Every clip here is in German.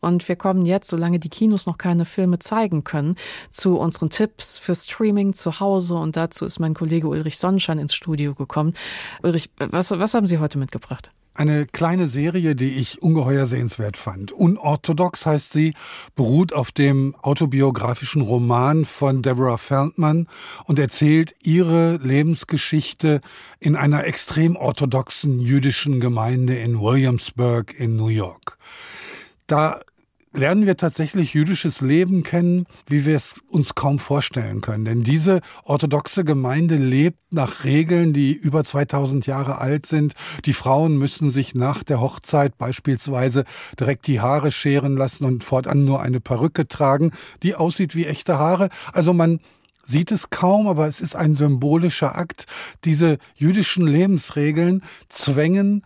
Und wir kommen jetzt, solange die Kinos noch keine Filme zeigen können, zu unseren Tipps für Streaming zu Hause. Und dazu ist mein Kollege Ulrich Sonnenschein ins Studio gekommen. Ulrich, was, was haben Sie heute mitgebracht? Eine kleine Serie, die ich ungeheuer sehenswert fand. Unorthodox heißt sie, beruht auf dem autobiografischen Roman von Deborah Feldman und erzählt ihre Lebensgeschichte in einer extrem orthodoxen jüdischen Gemeinde in Williamsburg in New York. Da lernen wir tatsächlich jüdisches Leben kennen, wie wir es uns kaum vorstellen können. Denn diese orthodoxe Gemeinde lebt nach Regeln, die über 2000 Jahre alt sind. Die Frauen müssen sich nach der Hochzeit beispielsweise direkt die Haare scheren lassen und fortan nur eine Perücke tragen, die aussieht wie echte Haare. Also man sieht es kaum, aber es ist ein symbolischer Akt. Diese jüdischen Lebensregeln zwängen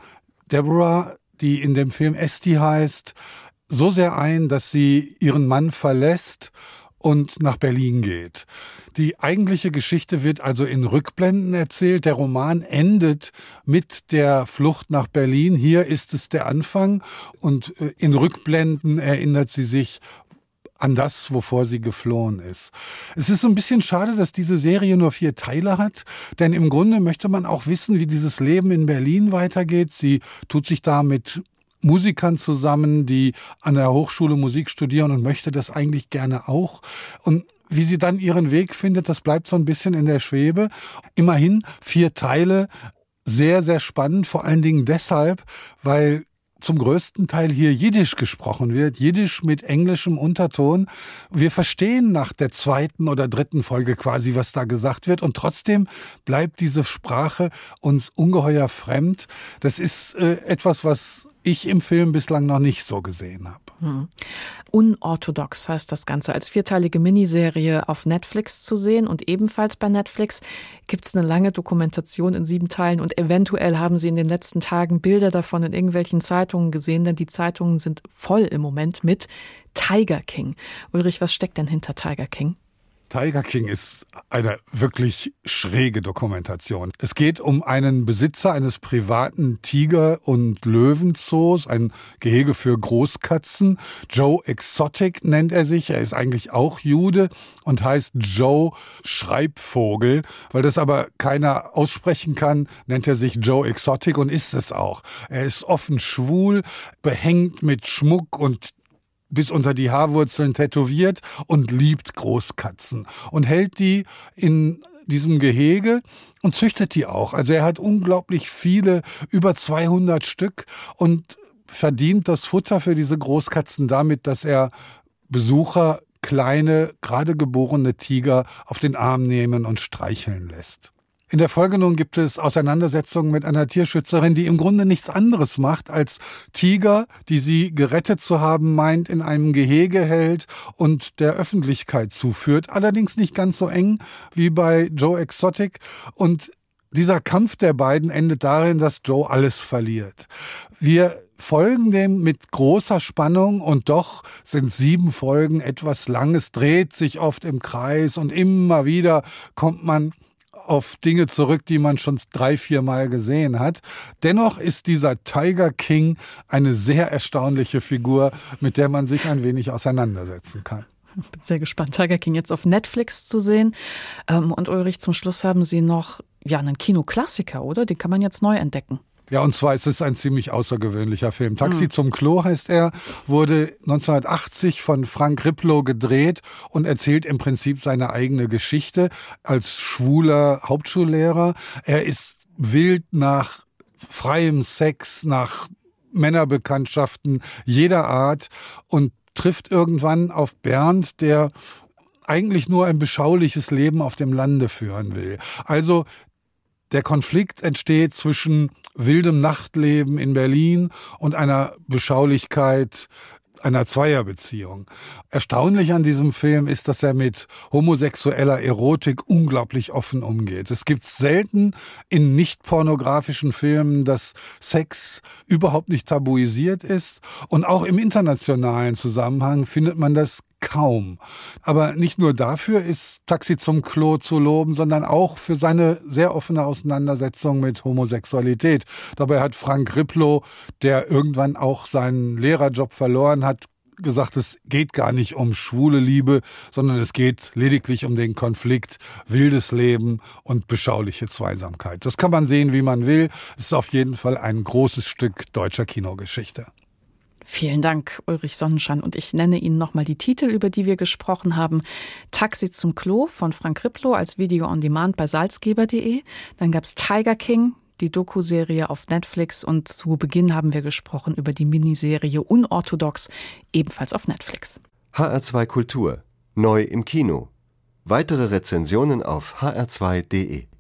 Deborah, die in dem Film Esti heißt, so sehr ein, dass sie ihren Mann verlässt und nach Berlin geht. Die eigentliche Geschichte wird also in Rückblenden erzählt. Der Roman endet mit der Flucht nach Berlin. Hier ist es der Anfang und äh, in Rückblenden erinnert sie sich an das, wovor sie geflohen ist. Es ist so ein bisschen schade, dass diese Serie nur vier Teile hat, denn im Grunde möchte man auch wissen, wie dieses Leben in Berlin weitergeht. Sie tut sich da mit Musikern zusammen, die an der Hochschule Musik studieren und möchte das eigentlich gerne auch. Und wie sie dann ihren Weg findet, das bleibt so ein bisschen in der Schwebe. Immerhin vier Teile, sehr, sehr spannend, vor allen Dingen deshalb, weil zum größten Teil hier Jiddisch gesprochen wird, Jiddisch mit englischem Unterton. Wir verstehen nach der zweiten oder dritten Folge quasi, was da gesagt wird und trotzdem bleibt diese Sprache uns ungeheuer fremd. Das ist äh, etwas, was ich im Film bislang noch nicht so gesehen habe. Hm. Unorthodox heißt das Ganze als vierteilige Miniserie auf Netflix zu sehen und ebenfalls bei Netflix gibt es eine lange Dokumentation in sieben Teilen und eventuell haben Sie in den letzten Tagen Bilder davon in irgendwelchen Zeitungen gesehen, denn die Zeitungen sind voll im Moment mit Tiger King. Ulrich, was steckt denn hinter Tiger King? Tiger King ist eine wirklich schräge Dokumentation. Es geht um einen Besitzer eines privaten Tiger- und Löwenzoos, ein Gehege für Großkatzen. Joe Exotic nennt er sich. Er ist eigentlich auch Jude und heißt Joe Schreibvogel. Weil das aber keiner aussprechen kann, nennt er sich Joe Exotic und ist es auch. Er ist offen schwul, behängt mit Schmuck und bis unter die Haarwurzeln tätowiert und liebt Großkatzen und hält die in diesem Gehege und züchtet die auch. Also er hat unglaublich viele, über 200 Stück und verdient das Futter für diese Großkatzen damit, dass er Besucher kleine, gerade geborene Tiger auf den Arm nehmen und streicheln lässt. In der Folge nun gibt es Auseinandersetzungen mit einer Tierschützerin, die im Grunde nichts anderes macht, als Tiger, die sie gerettet zu haben meint, in einem Gehege hält und der Öffentlichkeit zuführt. Allerdings nicht ganz so eng wie bei Joe Exotic. Und dieser Kampf der beiden endet darin, dass Joe alles verliert. Wir folgen dem mit großer Spannung und doch sind sieben Folgen etwas lang. Es dreht sich oft im Kreis und immer wieder kommt man auf Dinge zurück, die man schon drei, vier Mal gesehen hat. Dennoch ist dieser Tiger King eine sehr erstaunliche Figur, mit der man sich ein wenig auseinandersetzen kann. Ich bin sehr gespannt, Tiger King jetzt auf Netflix zu sehen. Ähm, und Ulrich, zum Schluss haben Sie noch ja einen Kinoklassiker, oder? Den kann man jetzt neu entdecken. Ja, und zwar ist es ein ziemlich außergewöhnlicher Film. Taxi mhm. zum Klo heißt er, wurde 1980 von Frank Riplow gedreht und erzählt im Prinzip seine eigene Geschichte als schwuler Hauptschullehrer. Er ist wild nach freiem Sex, nach Männerbekanntschaften jeder Art und trifft irgendwann auf Bernd, der eigentlich nur ein beschauliches Leben auf dem Lande führen will. Also der Konflikt entsteht zwischen wildem Nachtleben in Berlin und einer Beschaulichkeit einer Zweierbeziehung. Erstaunlich an diesem Film ist, dass er mit homosexueller Erotik unglaublich offen umgeht. Es gibt selten in nicht pornografischen Filmen, dass Sex überhaupt nicht tabuisiert ist. Und auch im internationalen Zusammenhang findet man das kaum. Aber nicht nur dafür ist Taxi zum Klo zu loben, sondern auch für seine sehr offene Auseinandersetzung mit Homosexualität. Dabei hat Frank Riplow, der irgendwann auch seinen Lehrerjob verloren hat, gesagt, es geht gar nicht um schwule Liebe, sondern es geht lediglich um den Konflikt wildes Leben und beschauliche Zweisamkeit. Das kann man sehen, wie man will. Es ist auf jeden Fall ein großes Stück deutscher Kinogeschichte. Vielen Dank, Ulrich Sonnenschein. Und ich nenne Ihnen nochmal die Titel, über die wir gesprochen haben. Taxi zum Klo von Frank Riplow als Video on Demand bei salzgeber.de. Dann gab es Tiger King, die Doku-Serie auf Netflix. Und zu Beginn haben wir gesprochen über die Miniserie Unorthodox, ebenfalls auf Netflix. HR2 Kultur. Neu im Kino. Weitere Rezensionen auf hr2.de.